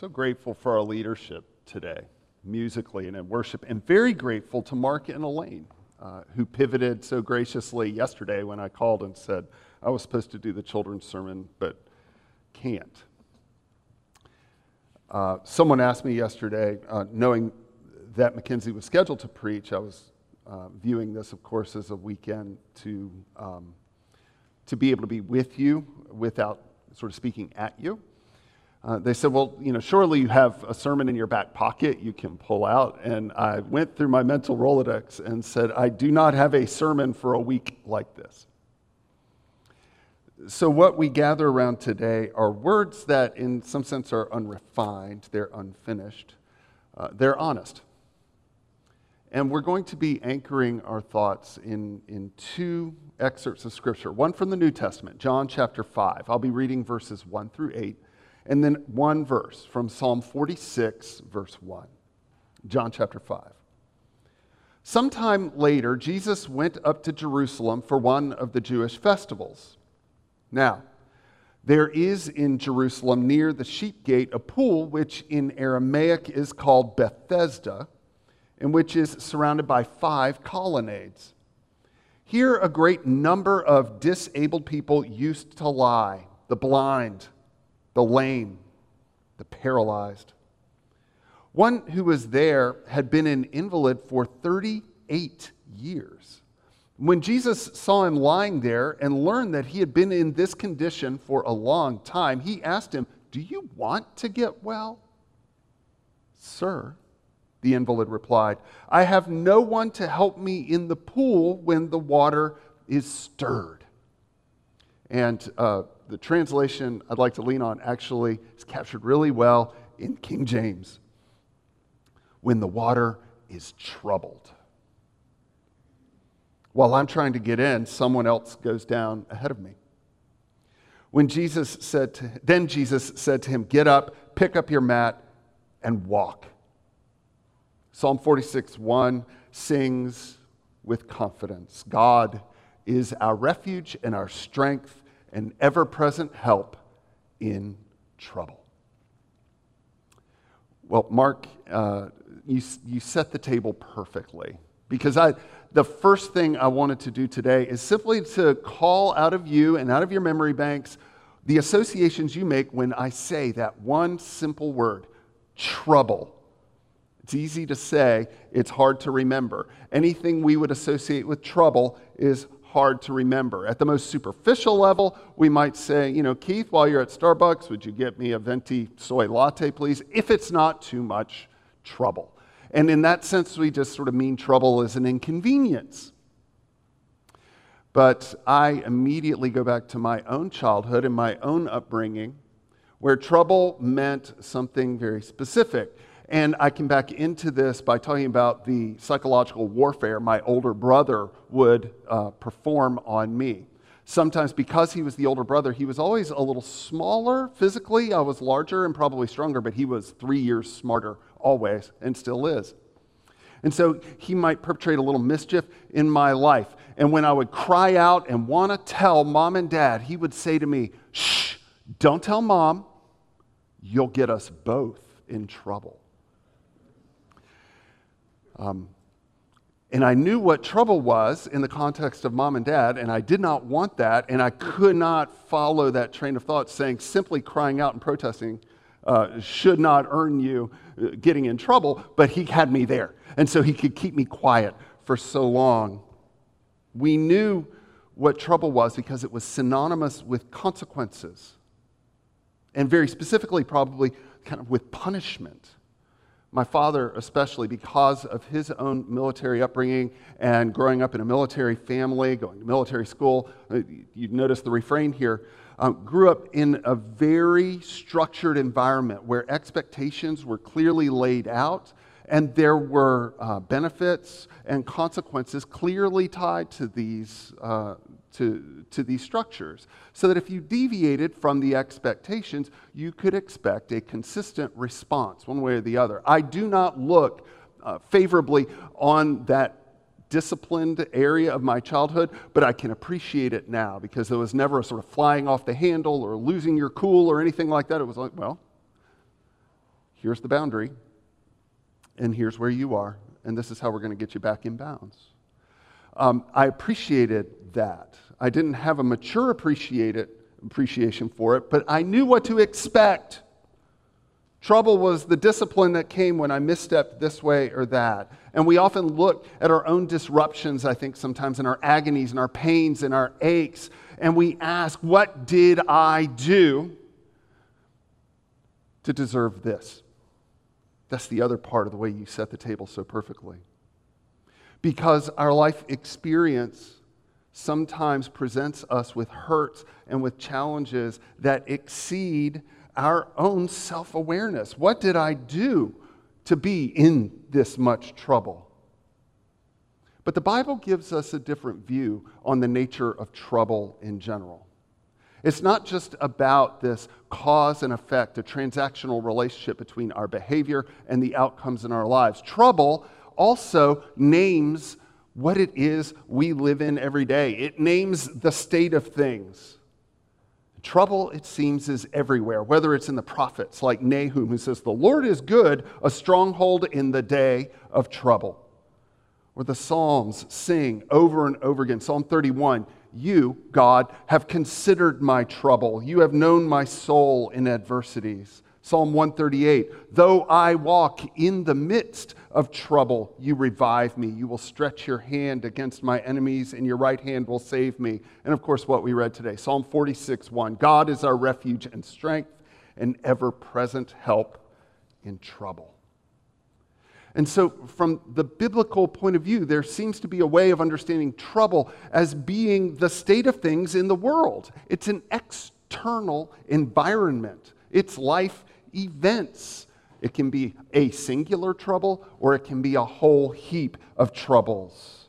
So grateful for our leadership today, musically and in worship, and very grateful to Mark and Elaine, uh, who pivoted so graciously yesterday when I called and said I was supposed to do the children's sermon, but can't. Uh, someone asked me yesterday, uh, knowing that Mackenzie was scheduled to preach, I was uh, viewing this, of course, as a weekend to, um, to be able to be with you without sort of speaking at you. Uh, they said, Well, you know, surely you have a sermon in your back pocket you can pull out. And I went through my mental Rolodex and said, I do not have a sermon for a week like this. So, what we gather around today are words that, in some sense, are unrefined, they're unfinished, uh, they're honest. And we're going to be anchoring our thoughts in, in two excerpts of Scripture one from the New Testament, John chapter 5. I'll be reading verses 1 through 8 and then one verse from Psalm 46, verse 1. John chapter 5. Sometime later, Jesus went up to Jerusalem for one of the Jewish festivals. Now, there is in Jerusalem near the sheep gate a pool which in Aramaic is called Bethesda, and which is surrounded by five colonnades. Here, a great number of disabled people used to lie the blind, the lame, the paralyzed. One who was there had been an invalid for 38 years. When Jesus saw him lying there and learned that he had been in this condition for a long time, he asked him, Do you want to get well? Sir, the invalid replied, I have no one to help me in the pool when the water is stirred. And uh, the translation I'd like to lean on actually is captured really well in King James. When the water is troubled. While I'm trying to get in, someone else goes down ahead of me. When Jesus said to, then Jesus said to him, Get up, pick up your mat, and walk. Psalm 46 1 sings with confidence God is our refuge and our strength and ever present help in trouble. Well, Mark, uh, you, you set the table perfectly because I, the first thing I wanted to do today is simply to call out of you and out of your memory banks the associations you make when I say that one simple word trouble. It's easy to say, it's hard to remember. Anything we would associate with trouble is hard to remember. At the most superficial level, we might say, you know, Keith, while you're at Starbucks, would you get me a venti soy latte, please? If it's not too much trouble. And in that sense, we just sort of mean trouble as an inconvenience. But I immediately go back to my own childhood and my own upbringing, where trouble meant something very specific. And I can back into this by talking about the psychological warfare my older brother would uh, perform on me. Sometimes, because he was the older brother, he was always a little smaller physically. I was larger and probably stronger, but he was three years smarter always and still is. And so he might perpetrate a little mischief in my life. And when I would cry out and want to tell mom and dad, he would say to me, Shh, don't tell mom. You'll get us both in trouble. Um, and I knew what trouble was in the context of mom and dad, and I did not want that, and I could not follow that train of thought saying simply crying out and protesting uh, should not earn you uh, getting in trouble, but he had me there. And so he could keep me quiet for so long. We knew what trouble was because it was synonymous with consequences, and very specifically, probably kind of with punishment my father, especially because of his own military upbringing and growing up in a military family, going to military school, uh, you notice the refrain here, um, grew up in a very structured environment where expectations were clearly laid out and there were uh, benefits and consequences clearly tied to these, uh, to, to these structures. So that if you deviated from the expectations, you could expect a consistent response, one way or the other. I do not look uh, favorably on that disciplined area of my childhood, but I can appreciate it now because there was never a sort of flying off the handle or losing your cool or anything like that. It was like, well, here's the boundary, and here's where you are, and this is how we're going to get you back in bounds. Um, I appreciated that. I didn't have a mature appreciation for it, but I knew what to expect. Trouble was the discipline that came when I misstepped this way or that. And we often look at our own disruptions, I think, sometimes in our agonies and our pains and our aches, and we ask, What did I do to deserve this? That's the other part of the way you set the table so perfectly. Because our life experience sometimes presents us with hurts and with challenges that exceed our own self awareness. What did I do to be in this much trouble? But the Bible gives us a different view on the nature of trouble in general. It's not just about this cause and effect, a transactional relationship between our behavior and the outcomes in our lives. Trouble also names what it is we live in every day, it names the state of things. Trouble, it seems, is everywhere, whether it's in the prophets like Nahum, who says, The Lord is good, a stronghold in the day of trouble. Or the Psalms sing over and over again. Psalm 31 You, God, have considered my trouble. You have known my soul in adversities. Psalm 138 Though I walk in the midst of trouble, you revive me. You will stretch your hand against my enemies, and your right hand will save me. And of course, what we read today Psalm 46 1 God is our refuge and strength, and ever present help in trouble. And so, from the biblical point of view, there seems to be a way of understanding trouble as being the state of things in the world. It's an external environment, it's life events. It can be a singular trouble or it can be a whole heap of troubles.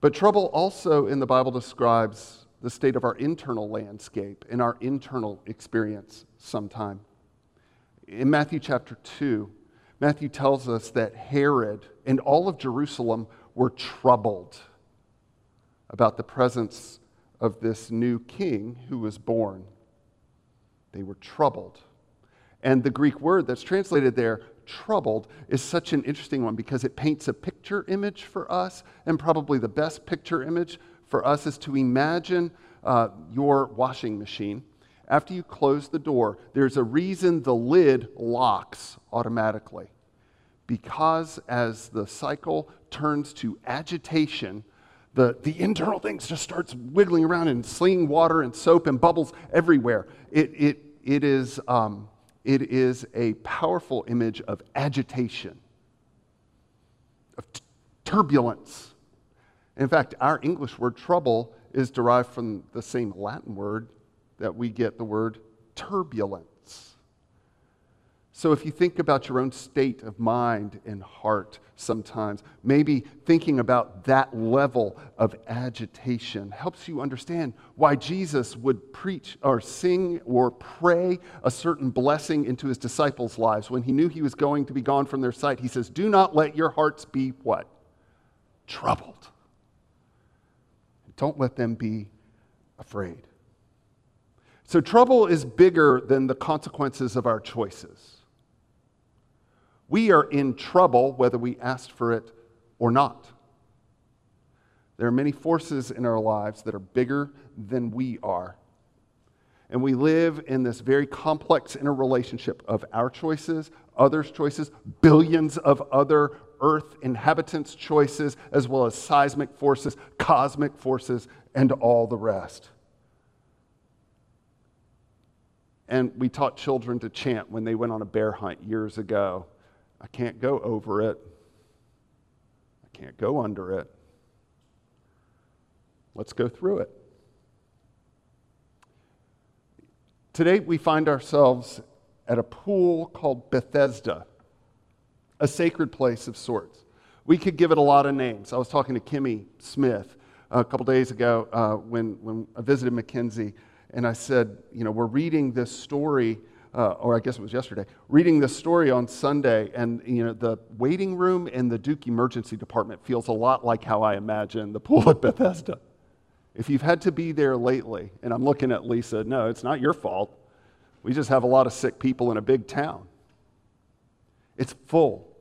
But trouble also in the Bible describes the state of our internal landscape and our internal experience sometime. In Matthew chapter 2, Matthew tells us that Herod and all of Jerusalem were troubled about the presence of this new king who was born. They were troubled. And the Greek word that's translated there, troubled, is such an interesting one because it paints a picture image for us. And probably the best picture image for us is to imagine uh, your washing machine. After you close the door, there's a reason the lid locks automatically. Because as the cycle turns to agitation, the, the internal things just starts wiggling around and slinging water and soap and bubbles everywhere. It, it, it is um, it is a powerful image of agitation, of t- turbulence. In fact, our English word trouble is derived from the same Latin word that we get the word turbulent. So, if you think about your own state of mind and heart sometimes, maybe thinking about that level of agitation helps you understand why Jesus would preach or sing or pray a certain blessing into his disciples' lives. When he knew he was going to be gone from their sight, he says, Do not let your hearts be what? Troubled. Don't let them be afraid. So, trouble is bigger than the consequences of our choices. We are in trouble whether we asked for it or not. There are many forces in our lives that are bigger than we are. And we live in this very complex interrelationship of our choices, others' choices, billions of other Earth inhabitants' choices, as well as seismic forces, cosmic forces, and all the rest. And we taught children to chant when they went on a bear hunt years ago. I can't go over it. I can't go under it. Let's go through it. Today, we find ourselves at a pool called Bethesda, a sacred place of sorts. We could give it a lot of names. I was talking to Kimmy Smith a couple days ago uh, when, when I visited Mackenzie, and I said, You know, we're reading this story uh, or I guess it was yesterday, reading this story on Sunday, and you know the waiting room in the Duke Emergency Department feels a lot like how I imagine the pool at Bethesda. If you've had to be there lately, and I'm looking at Lisa, no, it's not your fault. We just have a lot of sick people in a big town. It's full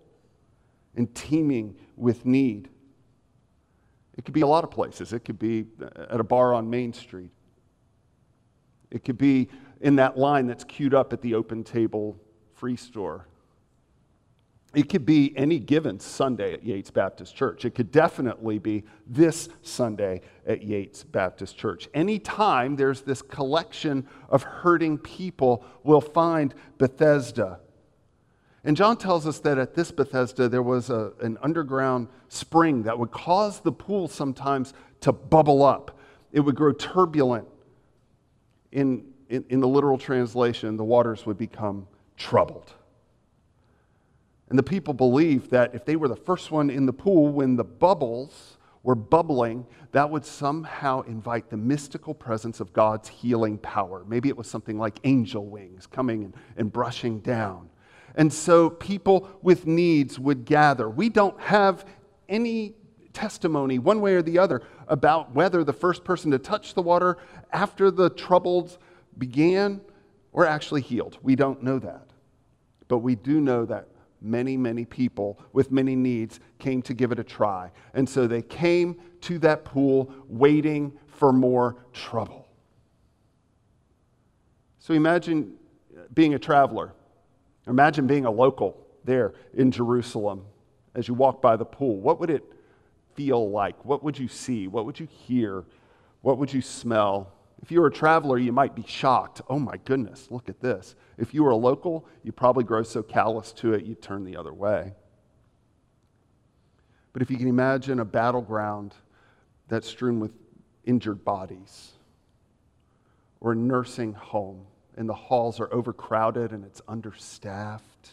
and teeming with need. It could be a lot of places. It could be at a bar on Main Street. It could be in that line that's queued up at the open table free store. It could be any given Sunday at Yates Baptist Church. It could definitely be this Sunday at Yates Baptist Church. Anytime there's this collection of hurting people, we'll find Bethesda. And John tells us that at this Bethesda, there was a, an underground spring that would cause the pool sometimes to bubble up. It would grow turbulent. In, in, in the literal translation, the waters would become troubled. And the people believed that if they were the first one in the pool when the bubbles were bubbling, that would somehow invite the mystical presence of God's healing power. Maybe it was something like angel wings coming and, and brushing down. And so people with needs would gather. We don't have any testimony, one way or the other, about whether the first person to touch the water after the troubles began or actually healed. We don't know that. But we do know that many, many people with many needs came to give it a try. And so they came to that pool waiting for more trouble. So imagine being a traveler. Imagine being a local there in Jerusalem as you walk by the pool. What would it feel like? What would you see? What would you hear? What would you smell? If you were a traveler, you might be shocked. Oh my goodness, look at this. If you were a local, you probably grow so callous to it, you'd turn the other way. But if you can imagine a battleground that's strewn with injured bodies, or a nursing home, and the halls are overcrowded and it's understaffed,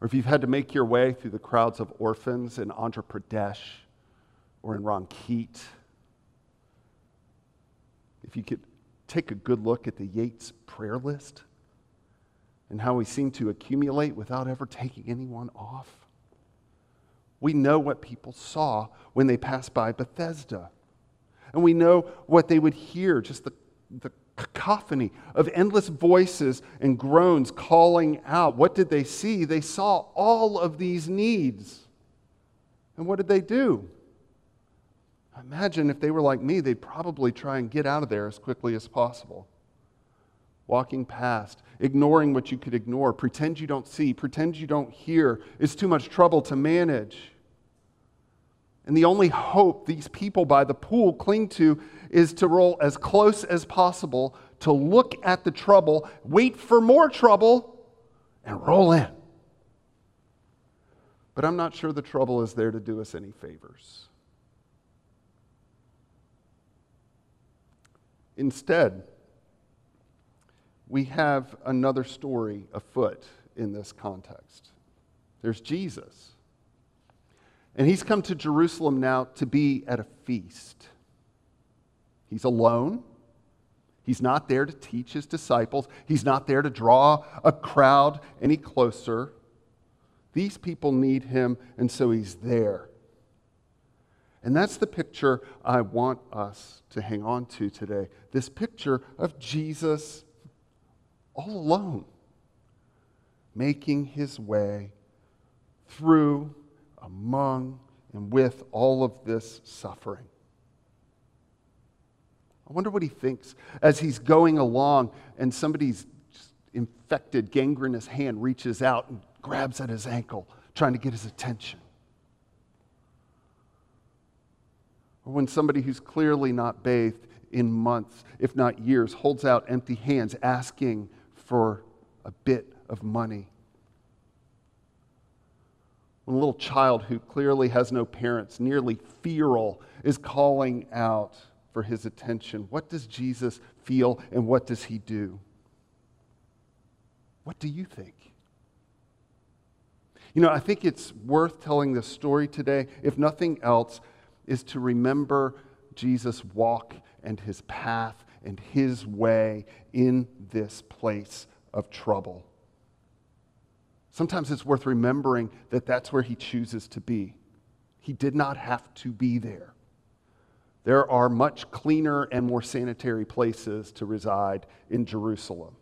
or if you've had to make your way through the crowds of orphans in Andhra Pradesh or in Rankeet, if you could take a good look at the Yates prayer list and how we seem to accumulate without ever taking anyone off. We know what people saw when they passed by Bethesda. And we know what they would hear, just the, the cacophony of endless voices and groans calling out. What did they see? They saw all of these needs. And what did they do? Imagine if they were like me, they'd probably try and get out of there as quickly as possible. Walking past, ignoring what you could ignore, pretend you don't see, pretend you don't hear. It's too much trouble to manage. And the only hope these people by the pool cling to is to roll as close as possible, to look at the trouble, wait for more trouble, and roll in. But I'm not sure the trouble is there to do us any favors. Instead, we have another story afoot in this context. There's Jesus. And he's come to Jerusalem now to be at a feast. He's alone. He's not there to teach his disciples. He's not there to draw a crowd any closer. These people need him, and so he's there. And that's the picture I want us to hang on to today this picture of Jesus all alone, making his way through, among, and with all of this suffering. I wonder what he thinks as he's going along and somebody's infected, gangrenous hand reaches out and grabs at his ankle, trying to get his attention. Or when somebody who's clearly not bathed in months, if not years, holds out empty hands asking for a bit of money. When a little child who clearly has no parents, nearly feral, is calling out for his attention, what does Jesus feel and what does he do? What do you think? You know, I think it's worth telling this story today, if nothing else, is to remember Jesus' walk and his path and his way in this place of trouble. Sometimes it's worth remembering that that's where he chooses to be. He did not have to be there. There are much cleaner and more sanitary places to reside in Jerusalem.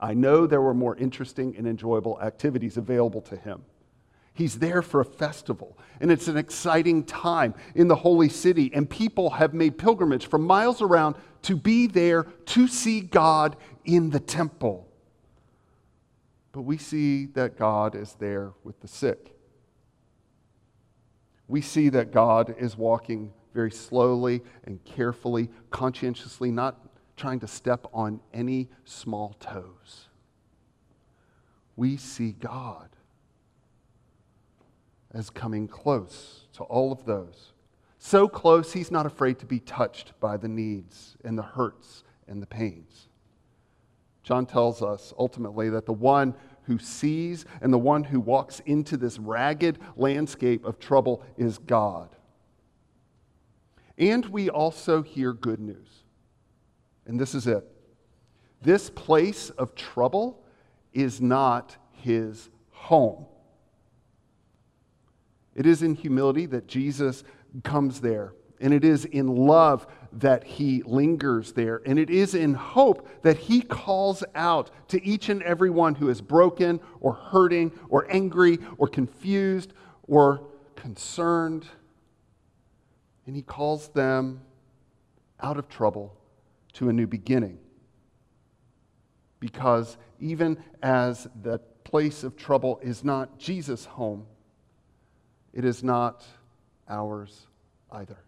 I know there were more interesting and enjoyable activities available to him. He's there for a festival, and it's an exciting time in the holy city, and people have made pilgrimage from miles around to be there to see God in the temple. But we see that God is there with the sick. We see that God is walking very slowly and carefully, conscientiously, not trying to step on any small toes. We see God as coming close to all of those. So close, he's not afraid to be touched by the needs and the hurts and the pains. John tells us ultimately that the one who sees and the one who walks into this ragged landscape of trouble is God. And we also hear good news. And this is it this place of trouble is not his home. It is in humility that Jesus comes there. And it is in love that he lingers there. And it is in hope that he calls out to each and every one who is broken or hurting or angry or confused or concerned. And he calls them out of trouble to a new beginning. Because even as the place of trouble is not Jesus' home, it is not ours either.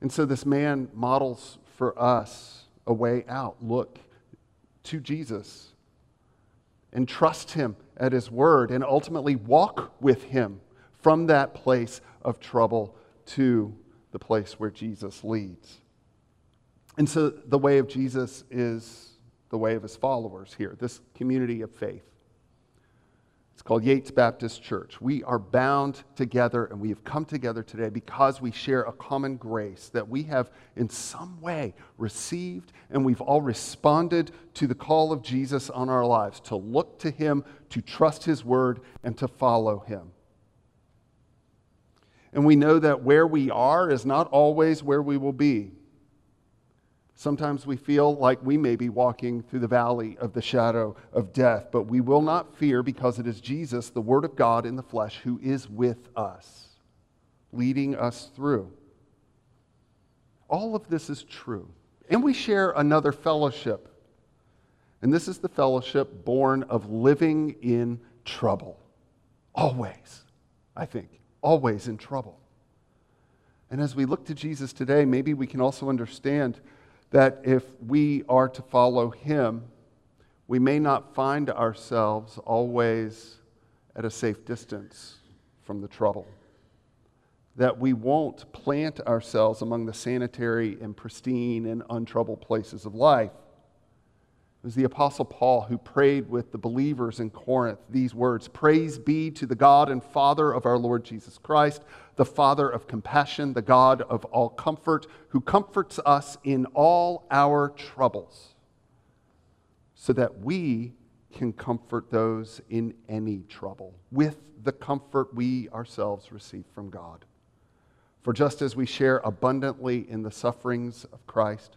And so this man models for us a way out. Look to Jesus and trust him at his word and ultimately walk with him from that place of trouble to the place where Jesus leads. And so the way of Jesus is the way of his followers here, this community of faith. It's called Yates Baptist Church. We are bound together and we have come together today because we share a common grace that we have in some way received and we've all responded to the call of Jesus on our lives to look to Him, to trust His word, and to follow Him. And we know that where we are is not always where we will be. Sometimes we feel like we may be walking through the valley of the shadow of death, but we will not fear because it is Jesus, the Word of God in the flesh, who is with us, leading us through. All of this is true. And we share another fellowship. And this is the fellowship born of living in trouble. Always, I think, always in trouble. And as we look to Jesus today, maybe we can also understand that if we are to follow him, we may not find ourselves always at a safe distance from the trouble. That we won't plant ourselves among the sanitary and pristine and untroubled places of life was the Apostle Paul who prayed with the believers in Corinth these words Praise be to the God and Father of our Lord Jesus Christ, the Father of compassion, the God of all comfort, who comforts us in all our troubles, so that we can comfort those in any trouble with the comfort we ourselves receive from God. For just as we share abundantly in the sufferings of Christ,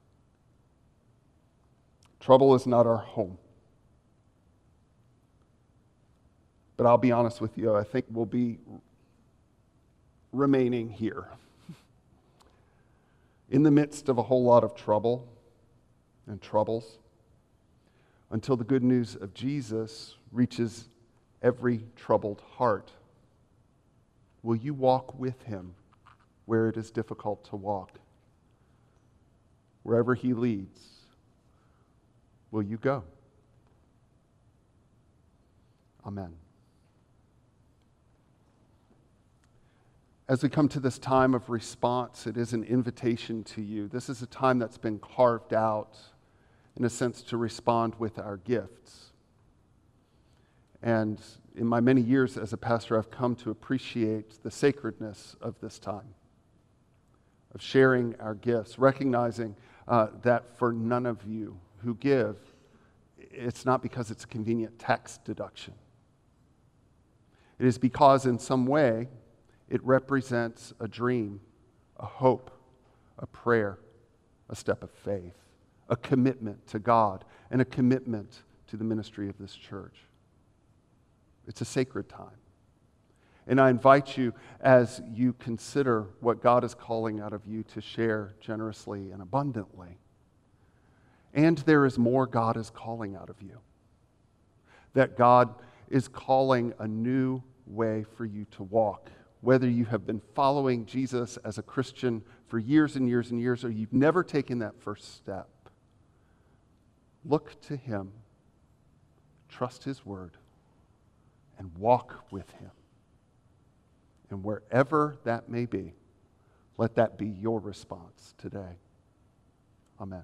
Trouble is not our home. But I'll be honest with you, I think we'll be remaining here in the midst of a whole lot of trouble and troubles until the good news of Jesus reaches every troubled heart. Will you walk with him where it is difficult to walk? Wherever he leads, Will you go? Amen. As we come to this time of response, it is an invitation to you. This is a time that's been carved out in a sense, to respond with our gifts. And in my many years as a pastor, I've come to appreciate the sacredness of this time, of sharing our gifts, recognizing uh, that for none of you who give, it's not because it's a convenient tax deduction. It is because, in some way, it represents a dream, a hope, a prayer, a step of faith, a commitment to God, and a commitment to the ministry of this church. It's a sacred time. And I invite you, as you consider what God is calling out of you, to share generously and abundantly. And there is more God is calling out of you. That God is calling a new way for you to walk. Whether you have been following Jesus as a Christian for years and years and years, or you've never taken that first step, look to Him, trust His word, and walk with Him. And wherever that may be, let that be your response today. Amen.